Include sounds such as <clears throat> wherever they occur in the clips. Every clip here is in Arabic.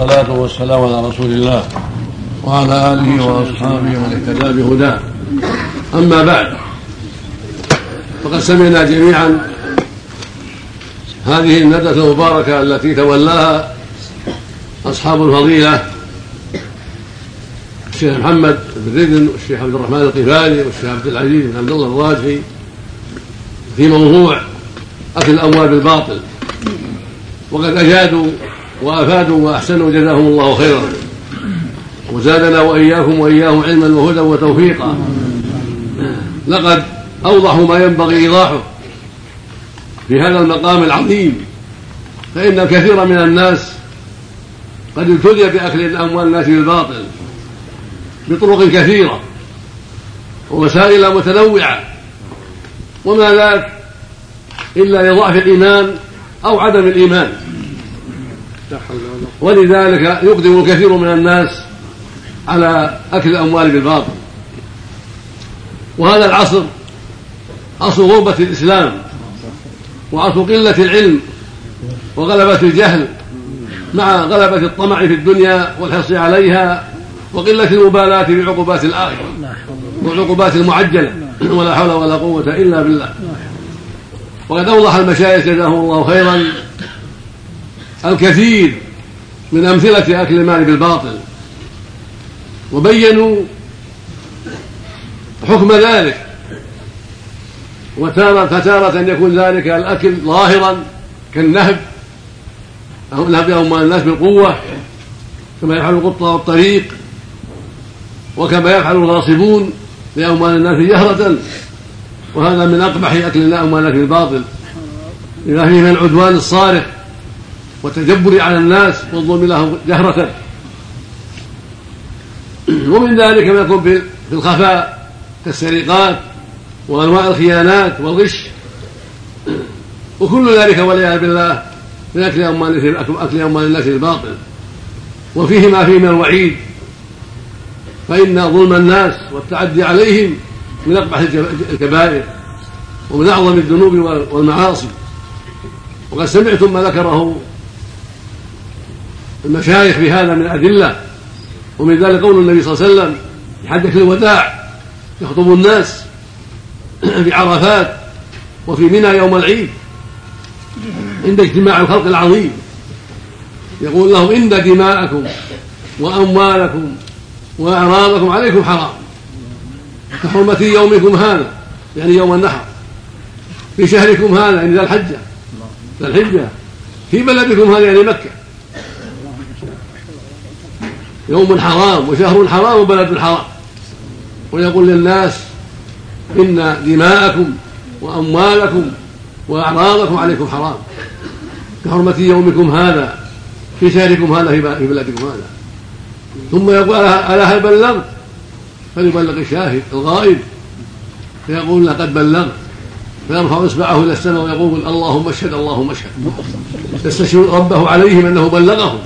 والصلاة والسلام على رسول الله وعلى آله وأصحابه ومن اهتدى بهداه. أما بعد فقد سمعنا جميعا هذه الندة المباركة التي تولاها أصحاب الفضيلة الشيخ محمد بن ردن والشيخ عبد الرحمن القفاري والشيخ عبد العزيز بن عبد الله الراجحي في موضوع أكل الأموال بالباطل. وقد أجادوا وأفادوا وأحسنوا جزاهم الله خيرا. وزادنا وإياكم وإياهم علما وهدى وتوفيقا. لقد أوضحوا ما ينبغي إيضاحه. في هذا المقام العظيم فإن الكثير من الناس قد ابتلي بأكل أموال الناس بالباطل بطرق كثيرة ووسائل متنوعة وما ذاك إلا لضعف الإيمان أو عدم الإيمان. ولذلك يقدم الكثير من الناس على أكل الأموال بالباطل. وهذا العصر عصر غربة الإسلام وعصر قلة العلم وغلبة الجهل مع غلبة الطمع في الدنيا والحرص عليها وقلة المبالاة بعقوبات الآخرة والعقوبات المعجلة. <clears throat> ولا حول ولا قوة إلا بالله. وقد أوضح المشايخ جزاهم الله خيرا. الكثير من أمثلة أكل المال بالباطل وبينوا حكم ذلك وتارة فتارة يكون ذلك الأكل ظاهرا كالنهب أو نهب أموال الناس بالقوة كما يفعل القطاع الطريق وكما يفعل الغاصبون لأموال الناس جهرة وهذا من أقبح أكل أموال الناس بالباطل. إذا فيه من العدوان الصارخ والتجبر على الناس والظلم له جهرة. ومن ذلك ما يكون في الخفاء كالسرقات وأنواع الخيانات والغش. وكل ذلك والعياذ بالله من أكل أموال اكل اموال الناس بالباطل وفيه ما فيه من الوعيد فإن ظلم الناس والتعدي عليهم من أقبح الكبائر ومن أعظم الذنوب والمعاصي. وقد سمعتم ما ذكره المشايخ في هذا من الأدلة ومن ذلك قول النبي صلى الله عليه وسلم في الوداع يخطب الناس <clears throat> في عرفات وفي منى يوم العيد عند اجتماع الخلق العظيم. يقول لهم إن دماءكم وأموالكم وأعراضكم عليكم حرام كحرمة يومكم هذا يعني يوم النحر في شهركم هذا يعني ذا الحجة ذا الحجة في بلدكم هذا يعني مكة. يوم حرام وشهر حرام وبلد حرام ويقول للناس إن دماءكم وأموالكم وأعراضكم عليكم حرام. كحرمة يومكم هذا في شهركم هذا في بلدكم هذا. ثم يقول ألا هل بلغت؟ فليبلغ الشاهد الغائب. فيقول لقد بلغت. فيرفع إصبعه إلى السماء ويقول اللهم اشهد اللهم اشهد. يستشهد ربه عليهم انه بلغهم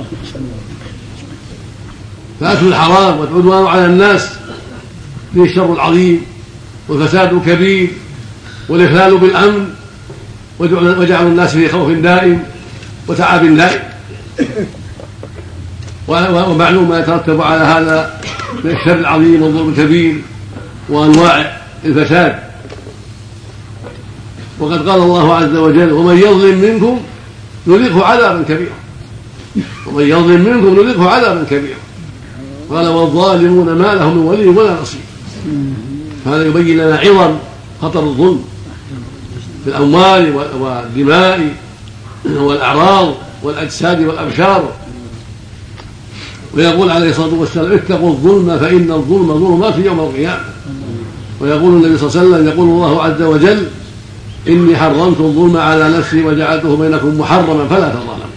فاكل الحرام والعدوان على الناس فيه الشر العظيم والفساد الكبير والإخلال بالأمن وجعل الناس في خوف دائم وتعب دائم. ومعلوم ما يترتب على هذا من الشر العظيم والظلم الكبير وأنواع الفساد. وقد قال الله عز وجل ومن يظلم منكم نذقه عذابا كبيرا. ومن يظلم منكم نذقه عذابا كبيرا. قال والظالمون ما لهم من ولي ولا نصير. هذا يبين لنا عظم خطر الظلم في الأموال والدماء والأعراض والأجساد والأبشار. ويقول عليه الصلاة والسلام اتقوا الظلم فإن الظلم ظلمات يوم القيامة. ويقول النبي صلى الله عليه وسلم يقول الله عز وجل إني حرمت الظلم على نفسي وجعلته بينكم محرما فلا تظلموا.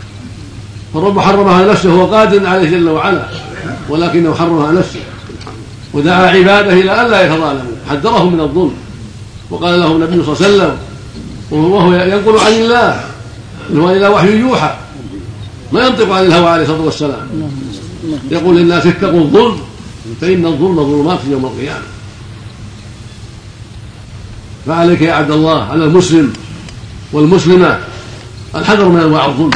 فالرب حرم على نفسه وهو قادر عليه جل وعلا. ولكنه حرم على نفسه ودعا عباده إلى الا يتظالموا. حذرهم من الظلم. وقال لهم النبي صلى الله عليه وسلم وهو ينقل عن الله ان هو إلى وحي يوحى. ما ينطق عن الهوى عليه الصلاة والسلام. يقول للناس اتقوا الظلم فإن الظلم ظلمات يوم القيامة. فعليك يا عبد الله على المسلم والمسلمة الحذر من أنواع الظلم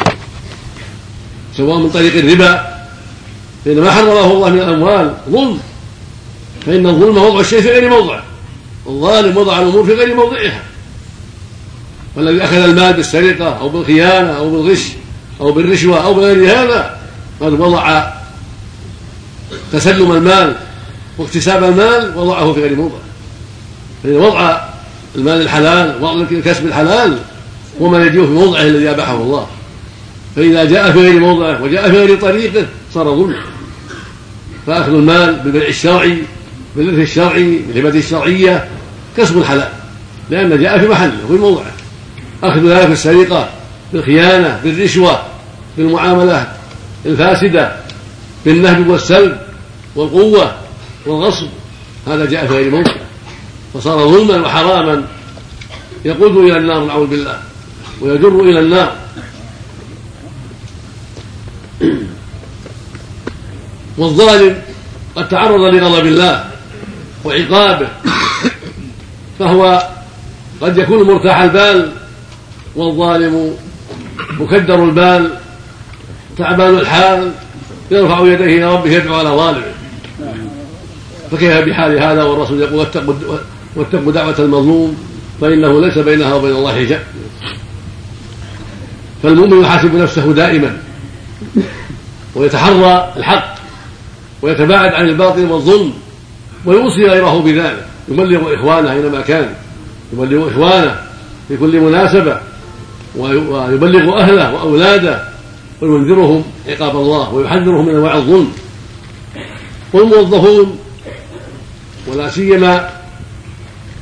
سواء من طريق الربا فإن ما حرمه الله من الأموال ظلم. فإن الظلم وضع الشيء في غير موضعه الظالم وضع الأمور في غير موضعها. والذي أخذ المال بالسرقة أو بالخيانة أو بالغش أو بالرشوة أو بغير هذا قد وضع تسلم المال واكتساب المال وضعه في غير موضعه فإن وضع المال الحلال وضع الكسب الحلال هو ما يجيء في موضعه الذي أباحه الله. فإذا جاء في غير موضعه وجاء في غير طريقه صار ظلما فأخذ المال بالبيع الشرعي بالإرث الشرعي بالهبة الشرعية كسب حلال لأن جاء في محله وفي موضعه أخذ ذلك في السرقة بالخيانة بالرشوة بالمعاملة الفاسدة بالنهب والسلب والقوة والغصب. هذا جاء في غير موضعه فصار ظلما وحراما يقود إلى النار نعوذ بالله ويجر إلى النار. والظالم قد تعرض لغضب الله وعقابه فهو قد يكون مرتاح البال والظالم مكدر البال تعبان الحال يرفع يديه إلى ربه يدعو على ظالمه. فكيف بحال هذا والرسول يقول واتقوا واتقوا دعوة المظلوم فإنه ليس بينها وبين الله حجاب فالمؤمن يحاسب نفسه دائما ويتحرى الحق. ويتباعد عن الباطل والظلم ويوصي غيره بذلك يبلغ إخوانه أينما كان يبلغ إخوانه في كل مناسبة ويبلغ أهله وأولاده وينذرهم عقاب الله ويحذرهم من أنواع الظلم. والموظفون ولا سيما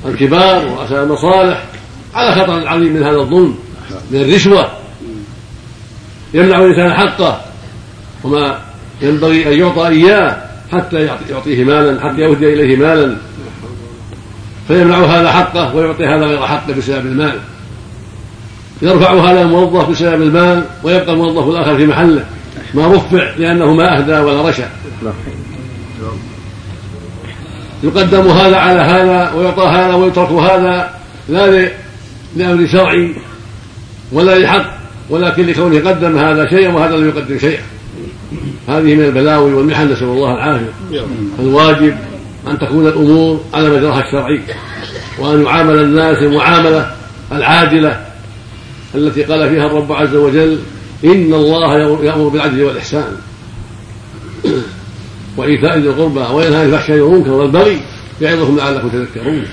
الكبار ورؤساء المصالح على خطر عظيم من هذا الظلم من الرشوة. يمنع الإنسان حقه وما ينبغي أن يعطى إياه حتى يعطيه مالا حتى يهدي إليه مالا. فيمنع هذا حقه ويعطي هذا غير حقه بسبب المال. يرفع هذا الموظف بسبب المال ويبقى الموظف الآخر في محله. ما رفع لأنه ما أهدى ولا رشا يقدم هذا على هذا ويعطى هذا ويترك هذا لا لأمر شرعي ولا لحق ولكن لكونه قدم هذا شيئا وهذا لم يقدم شيئا. هذه من البلاوي والمحن نسأل الله العافية. فالواجب أن تكون الأمور على مجراها الشرعي وأن يعامل الناس المعاملة العادلة التي قال فيها الرب عز وجل إن الله يأمر بالعدل والإحسان <clears throat> وإيتاء ذي القربى وينهى عن الفحشاء والمنكر والبغي يعظكم لعلكم تذكرون.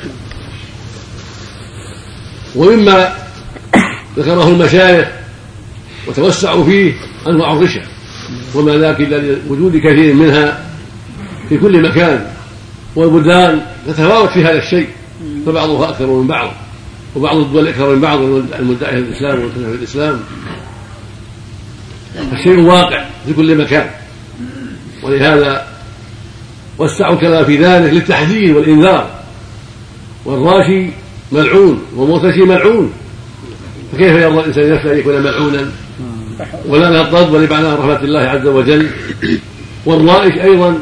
ومما ذكره المشايخ وتوسعوا فيه أنواع الرشا. وما ذاك إلا لوجود كثير منها في كل مكان. والبلدان تتفاوت في هذا الشيء فبعضها أكثر من بعض وبعض الدول أكثر من بعض المدعي الإسلام والمدعي في الإسلام. الشيء واقع في كل مكان. ولهذا وسعوا الكلام في ذلك للتحذير والإنذار. والراشي ملعون والمرتشي ملعون. فكيف يرضى الإنسان نفسه أن يكون ملعونا؟ ولا يضطر ولمعنى رحمة الله عز وجل. والرائش أيضا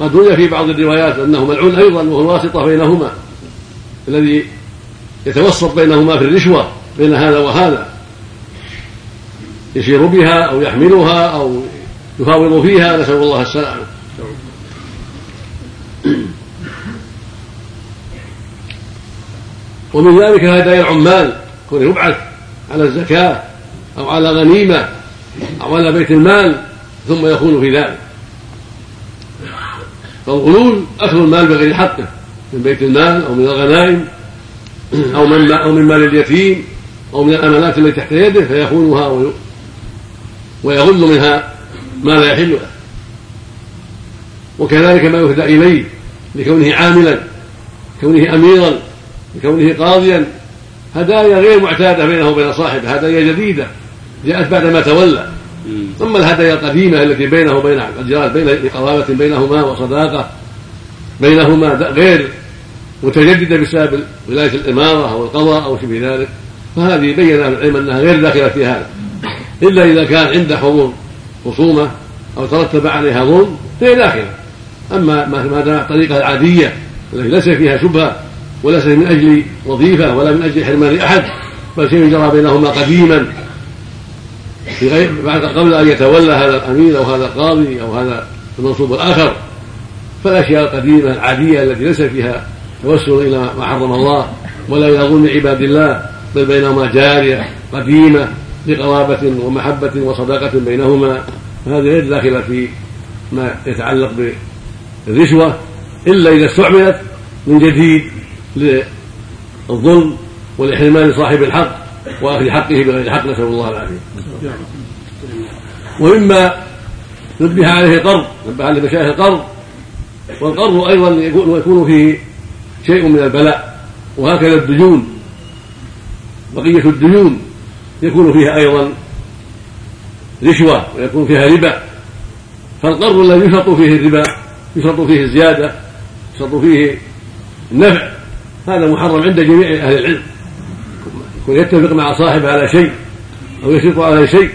قد روي في بعض الروايات أنه ملعون أيضا وهو الواسطة بينهما الذي يتوسط بينهما في الرشوة بين هذا وهذا. يسير بها أو يحملها أو يفاوض فيها نسأل الله السلامة. ومن ذلك هدايا العمال كونه يبعث على الزكاة أو على غنيمة أو على بيت المال ثم يكون في ذلك. فالغلول أخذ المال بغير حقه من بيت المال أو من الغنائم أو من أو من مال اليتيم أو من الأمانات التي تحت يده فيخونها ويغل منها ما لا يحل له وكذلك ما يهدى إليه لكونه عاملا كونه أميرا لكونه قاضيا. هدايا غير معتادة بينه وبين صاحبه هدايا جديدة. جاءت بعدما تولى. ثم الهدايا القديمة التي بينه وبين الجيران بين قرابة بينهما وصداقة بينهما غير متجددة بسبب ولاية الإمارة أو القضاء أو شبه ذلك. فهذه بين أهل العلم أنها غير داخلة في هذا. إلا إذا كان عنده حضور خصومة أو ترتب عليها ظلم فهي داخلة. أما ما دام الطريقة العادية التي ليس فيها شبهة وليس من أجل وظيفة ولا من أجل حرمان أحد بل شيء جرى بينهما قديما في غير بعد قبل أن يتولى هذا الأمير أو هذا القاضي أو هذا المنصوب الآخر. فالأشياء القديمة العادية التي ليس فيها توسل إلى ما حرم الله ولا إلى ظلم عباد الله بل بينهما جارية قديمة لقرابة ومحبة وصداقة بينهما. فهذه غير داخلة في ما يتعلق بالرشوة إلا إذا استعملت من جديد للظلم والإحرمان صاحب الحق. وأخذ حقه بغير حق نسأل الله العافية. ومما نبه عليه قرض نبه عليه مشايخ القرض والقرض أيضا يكون فيه شيء من البلاء وهكذا الدجون بقية الديون يكون فيها أيضا رشوة ويكون فيها ربا. فالقرض الذي يشرط فيه الربا يشرط فيه الزيادة يشرط فيه النفع هذا محرم عند جميع أهل العلم. يكون يتفق مع صاحبه على شيء أو يشرط على شيء.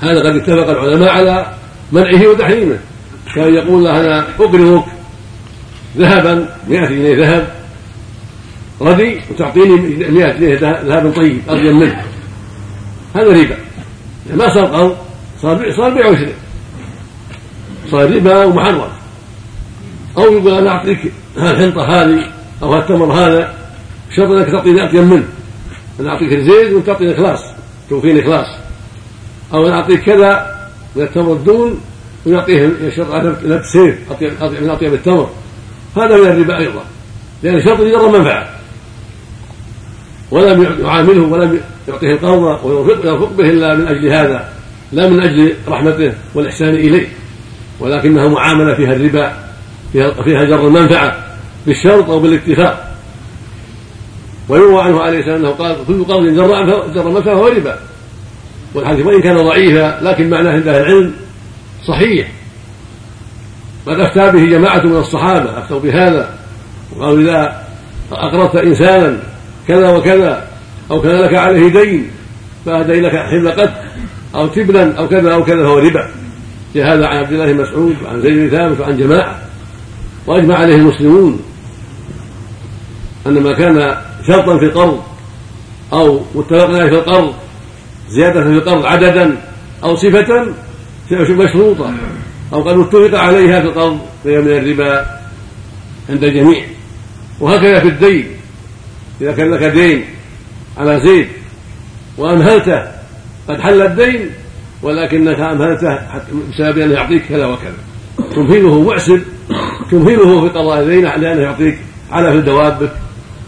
هذا قد اتفق العلماء على منعه وتحريمه. كان يقول له أنا أقرضك ذهبا 100 جنيه ذهب ردي وتعطيني 100 جنيه ذهب طيب أرجى منه. هذا ربا. ما صار قرض صار صار بيع وشراء. صار ربا ومحرم. أو يقول أنا أعطيك الحنطة هذه أو هالتمر هذا شرط أنك تعطيني أطيب منه. أنا أعطيك الزيت وأنت تعطيني إخلاص توفيني إخلاص. أو أنا أعطيك كذا من التمر الدون ويعطيه يشرط على سيف أطيب من أطيب التمر. هذا من الربا أيضا. لأن شرط يجر منفعة. ولم يعامله ولم يعطيه القرض ويرفق به إلا من أجل هذا لا من أجل رحمته والإحسان إليه. ولكنها معاملة فيها الربا فيها, فيها جر المنفعة بالشرط أو بالاتفاق. ويروى عنه عليه السلام أنه قال كل قرض جر جر منفعة فهو ربا. والحديث وإن كان ضعيفا لكن معناه عند أهل العلم صحيح. قد أفتى به جماعة من الصحابة أفتوا بهذا وقالوا إذا أقرضت إنسانا كذا وكذا أو كان لك عليه دين فأهدي لك حلقت أو تبلا أو كذا أو كذا فهو ربا. جاء هذا عن عبد الله بن مسعود وعن زيد بن ثابت وعن جماعة. وأجمع عليه المسلمون أن ما كان شرطا في القرض أو متفق عليه في القرض زيادة في القرض عددا أو صفة مشروطة أو قد اتفق عليها في القرض فهي من الربا عند الجميع. وهكذا في الدين إذا كان لك دين على زيد وأمهلته قد حل الدين ولكنك أمهلته بسبب أنه يعطيك كذا وكذا. تمهله معسر تمهله في قضاء الدين لأنه يعطيك على في دوابك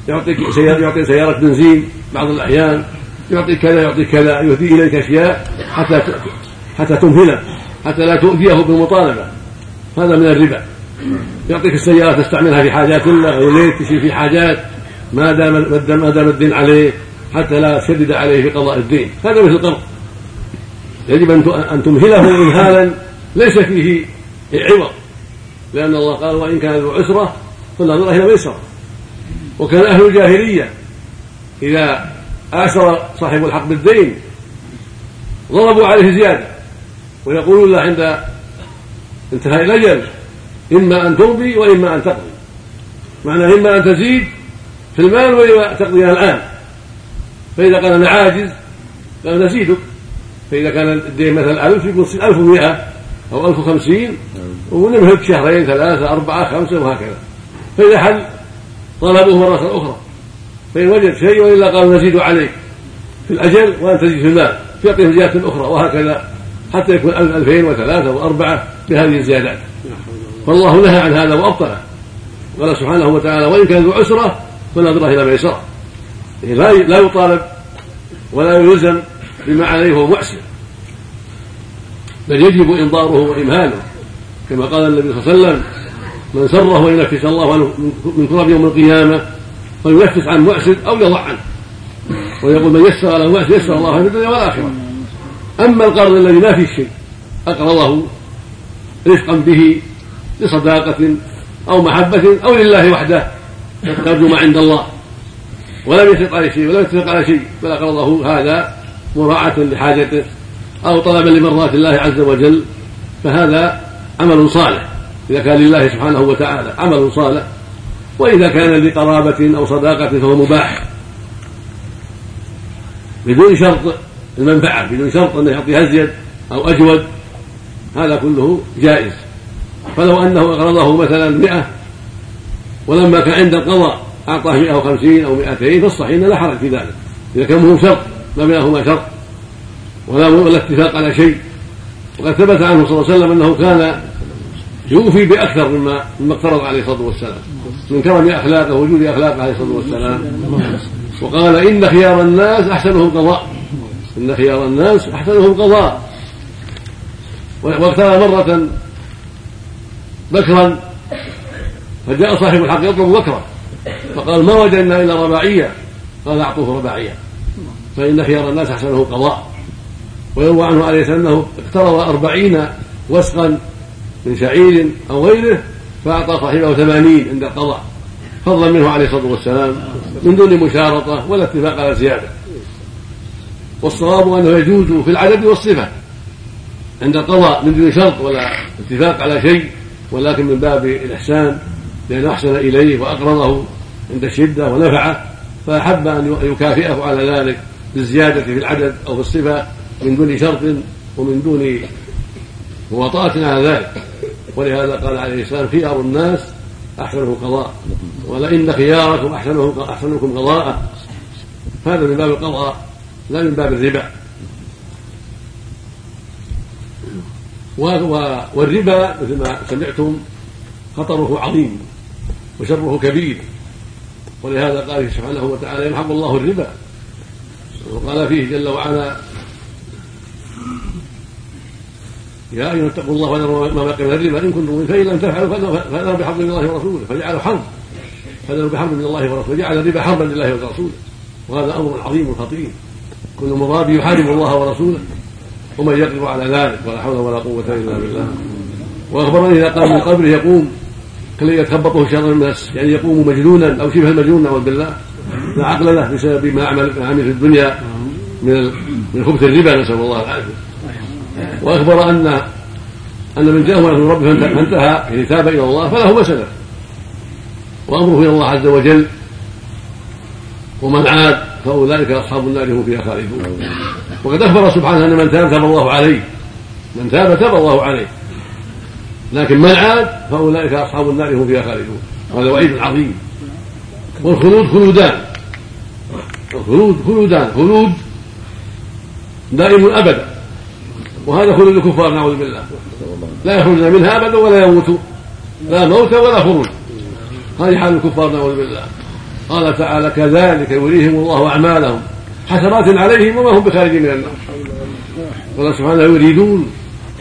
يعطيك سيارة يعطيك سيارة بنزين بعض الأحيان يعطيك كذا يعطيك كذا يهدي إليك أشياء حتى حتى تمهله حتى لا تؤذيه بالمطالبة. هذا من الربا. يعطيك السيارة تستعملها في حاجات الله وليت تشيل في حاجات ما دام ما دام الدين عليه حتى لا تشدد عليه في قضاء الدين. هذا مثل القرض يجب أن تمهله امهالا ليس فيه عوض. لأن الله قال وإن كان ذو عسرة فالنظره إلى ميسرة. وكان أهل الجاهلية إذا آسر صاحب الحق بالدين ضربوا عليه زيادة ويقولون له عند انتهاء الأجل إما أن ترضي وإما أن تقضي. معنى إما أن تزيد في المال وإما تقضيها الان فإذا قال أنا عاجز قال نزيدك. فإذا كان الدين مثلا ألف يقول 1100 أو 1050 ونمهلك شهرين ثلاثة أربعة خمسة وهكذا. فإذا حل طلبوه مرة أخرى. فإن وجد شيء وإلا قال نزيد عليك. في الأجل وان تزيد في المال. فيعطيه زيادة أخرى وهكذا حتى يكون ألف ألفين وثلاثة وأربعة بهذه الزيادات. فالله نهى عن هذا وأبطله قال سبحانه وتعالى وإن كان ذو عسرة فنظرة إلى ميسرة يعني لا لا يطالب ولا يلزم بما عليه وهو محسن. بل يجب إنظاره وإمهاله. كما قال النبي صلى الله عليه وسلم من سره أن ينفس الله من كرب يوم القيامة فلينفس عن معسر أو يضع عنه. ويقول من يسر على المعسر يسر الله في الدنيا والآخرة. أما القرض الذي ما فيه شيء أقرضه رفقا به لصداقة أو محبة أو لله وحده ترجو ما عند الله. ولم يتفق على شيء ولم يتفق على شيء بل أقرضه هذا مراعاة لحاجته أو طلبا لمرضاة الله عز وجل فهذا عمل صالح. إذا كان لله سبحانه وتعالى عمل صالح وإذا كان لقرابة أو صداقة فهو مباح. بدون شرط المنفعة بدون شرط أنه يعطي أزيد أو أجود هذا كله جائز. فلو أنه أقرضه مثلا مئة ولما كان عند القضاء أعطاه مئة وخمسين أو مئتين فالصحيح لا حرج في ذلك. إذا كان مهم شرط ما بينهما شرط ولا ولا اتفاق على شيء. وقد ثبت عنه صلى الله عليه وسلم أنه كان يوفي بأكثر مما مما اقترض عليه الصلاة والسلام. من كرم أخلاقه وجود أخلاقه عليه الصلاة والسلام. وقال إن خيار الناس أحسنهم قضاء. إن خيار الناس أحسنهم قضاء. واغتنى مرة بكرا فجاء صاحب الحق يطلب بكرا فقال ما وجدنا إلا رباعية. قال أعطوه رباعية. فإن خيار الناس أحسنه قضاء. ويروى عنه عليه السلام أنه اقترض أربعين وسقا من شعير أو غيره فأعطى صاحبه ثمانين عند القضاء. فضلا منه عليه الصلاة والسلام من دون مشارطة ولا اتفاق على زيادة. والصواب أنه يجوز في العدد والصفة. عند القضاء من دون شرط ولا اتفاق على شيء ولكن من باب الإحسان لأنه أحسن إليه وأقرضه عند الشدة ونفعه فأحب أن يكافئه على ذلك بالزيادة في العدد أو في الصفة من دون شرط ومن دون مواطأة على ذلك. ولهذا قال عليه السلام خيار الناس أحسنه قضاء ولئن خياركم أحسنه أحسنكم قضاء. هذا من باب القضاء لا من باب الربا. والربا مثل ما سمعتم خطره عظيم وشره كبير. ولهذا قال سبحانه وتعالى يمحق الله الربا. وقال فيه جل وعلا يا أيها اتقوا الله وذروا ما بقي من الربا إن كنتم فإن لم تفعلوا فاذنوا بحرب من الله ورسوله فجعلوا حرب. فاذنوا بحرب من الله ورسوله جعل الربا حربا لله ورسوله. وهذا أمر عظيم خطير. كل مراد يحارب الله ورسوله. ومن يقدر على ذلك ولا حول ولا قوة إلا بالله. وأخبرني إذا قام من قبره يقوم كالذي يتخبطه الشر الناس يعني يقوم مجنونا أو شبه المجنون نعوذ بالله. لا عقل له بسبب ما عمل ما عمل في الدنيا من من خبث الربا نسأل الله العافية. وأخبر ان أن من جاءه من ربه فانتهى يعني تاب إلى الله فله سلف. وأمره إلى الله عز وجل. ومن عاد فأولئك أصحاب النار هم فيها خالدون. وقد أخبر سبحانه أن من تاب تاب الله عليه. من تاب تاب الله عليه. لكن من عاد فأولئك أصحاب النار هم فيها خالدون. وهذا وعيد عظيم. والخلود خلودان. الخلود خلودان. خلود دائم أبدا. وهذا خلود الكفار نعوذ بالله. لا يخرجون منها أبدا ولا يموتون. لا موت ولا خروج. هذه حال الكفار نعوذ بالله. قال تعالى كذلك يريهم الله أعمالهم حسرات عليهم وما هم بخارجين من النار. قال سبحانه يريدون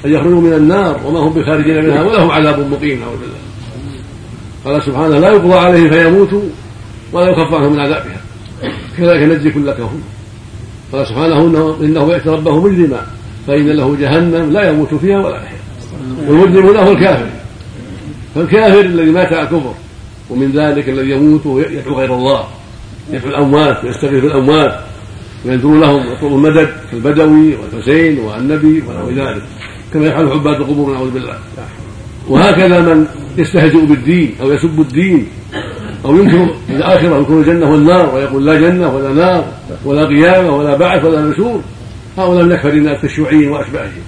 أن يخرجوا من النار وما هم بخارجين منها ولهم عذاب مقيم نعوذ بالله. قال سبحانه لا يقضى عليهم فيموتوا ولا يخفف عنهم من عذابها. كذلك نجزي كل كفور قال سبحانه انه إنه يأتي ربه مجرما. فإن له جهنم لا يموت فيها ولا يحيا. والمجرم هو الكافر. فالكافر الذي مات على الكفر ومن ذلك الذي يموت ويدعو غير الله. يدعو الأموات ويستغيث الأموات. وينذر لهم ويطلب المدد كالبدوي والحسين والنبي ونحو ذلك. كما يفعل عباد القبور نعوذ بالله. وهكذا من يستهزئ بالدين أو يسب الدين أو ينكر الآخرة ينكر الجنة والنار ويقول لا جنة ولا نار ولا قيامة ولا بعث ولا نشور. هؤلاء من أكثر الناس كالشيوعيين وأشباههم.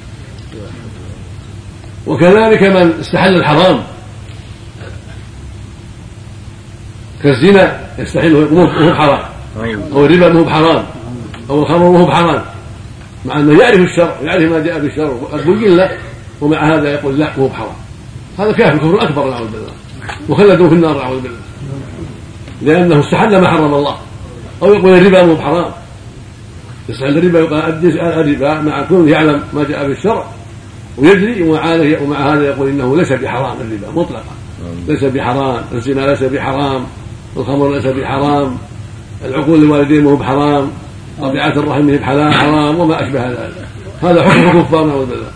وكذلك من استحل الحرام. كالزنا يستحله وهو حرام. أو الربا وهو بحرام. أو الخمر وهو بحرام. مع أنه يعرف الشرع ويعرف ما جاء بالشرع وقد بين له ومع هذا يقول لا وهو بحرام. هذا كافر كفر أكبر نعوذ بالله. مخلد في النار نعوذ بالله. لأنه استحل ما حرم الله. أو يقول الربا وهو بحرام. يستحل الربا يقال أدي الربا مع كونه يعلم ما جاء بالشرع ويدري ومع هذا يقول إنه ليس بحرام الربا مطلقا. ليس بحرام الزنا ليس بحرام الخمر ليس بحرام العقول للوالدين مو بحرام طبيعة الرحم بحلال حرام وما أشبه ذلك. هذا حكم الكفار نعوذ بالله.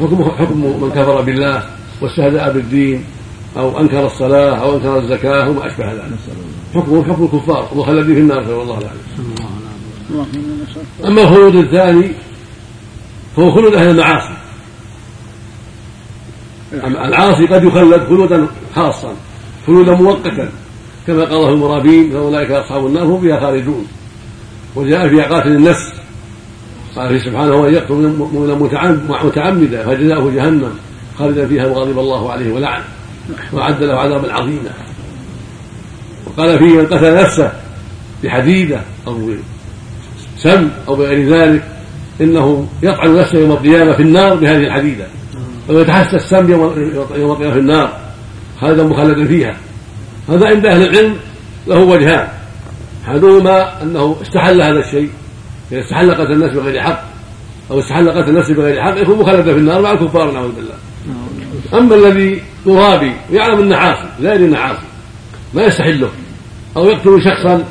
حكم حكم من كفر بالله واستهزأ بالدين أو أنكر الصلاة أو أنكر الزكاة وما أشبه ذلك. حكم حكم الكفار. ومخلدين في النار نسأل الله. العافية أما الخلود الثاني فهو خلود أهل المعاصي. العاصي قد يخلد خلودا خاصا خلودا مؤقتا كما قال المرابين فأولئك أصحاب النار هم فيها خالدون. وجاء فيها قاتل النفس قال سبحانه وان يقتل مؤمنا متعمدا فجزاؤه جهنم خالدا فيها وغضب الله عليه ولعنه وأعد له عذابا عظيما. وقال فيه من قتل نفسه بحديدة أو سم أو بغير ذلك إنه يطعن نفسه يوم القيامة في النار بهذه الحديدة. ويتحسس السم يوم القيامة في النار. خالدا مخلدا فيها. هذا عند أهل العلم له وجهان. احدهما أنه استحل هذا الشيء. اذا استحل قتل النفس بغير حق. أو استحل قتل النفس بغير حق يكون مخلدا في النار مع الكفار نعوذ بالله. أما الذي يرابي ويعلم انه عاصي لا يدري انه عاصي ما يستحله. أو يقتل شخصا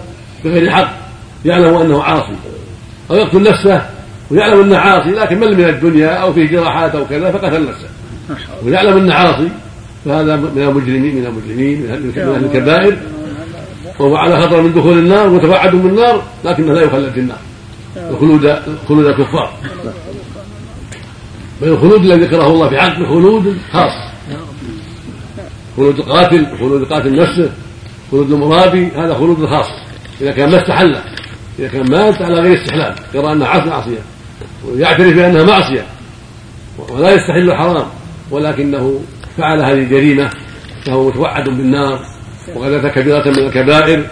بغير حق. يعلم أنه عاصي أو يقتل نفسه ويعلم أنه عاصي لكن مل من الدنيا أو فيه جراحات أو كذا فقتل نفسه. ويعلم أنه عاصي فهذا من المجرمين من المجرمين من أهل الكبائر. وهو على خطر من دخول النار متبعد من النار لكنه لا يخلد في النار. الخلود خلود الكفار بل الخلود الذي ذكره الله في حقه خلود خاص. خلود القاتل خلود قاتل نفسه خلود المرابي هذا خلود خاص. إذا كان ما استحل. اذا كان مات على غير استحلال يرى أنها عصيه ويعترف بأنها معصية ولا يستحل الحرام ولكنه فعل هذه الجريمة فهو متوعد بالنار وقد أتى كبيرة من الكبائر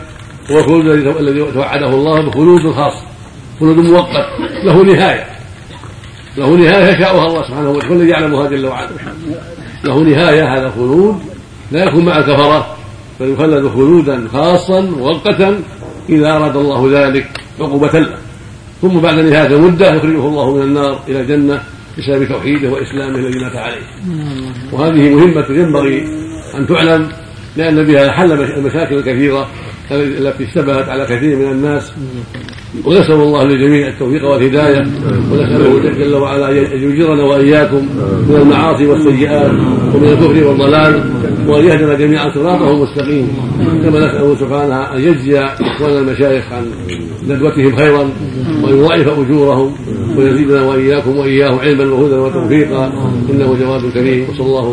والخلود الذي توعده الله بخلود خاص خلود مؤقت له نهاية. له نهاية يشاؤها الله سبحانه وتعالى كل يعلمها جل وعلا. له نهاية هذا الخلود لا يكون مع الكفرة بل يخلد خلودا خاصا مؤقتا إذا أراد الله ذلك عقوبة له. ثم بعد نهاية المدة يخرجه الله من النار إلى الجنة بسبب توحيده وإسلامه الذي مات عليه. وهذه مهمة ينبغي أن تعلم لأن بها حل المشاكل الكثيرة التي اشتبهت على كثير من الناس. ونسال الله للجميع التوفيق والهداية. ونسأله جل وعلا أن يجيرنا وإياكم من المعاصي والسيئات ومن الكفر والضلال. وأن يهدنا جميعا صراطه المستقيم كما نساله سبحانه أن يجزي إخواننا المشايخ عن ندوتهم خيرا وان يضاعف أجورهم ويزيدنا وإياكم وإياه علما وهدى وتوفيقا. إنه جواد كريم. وصلى الله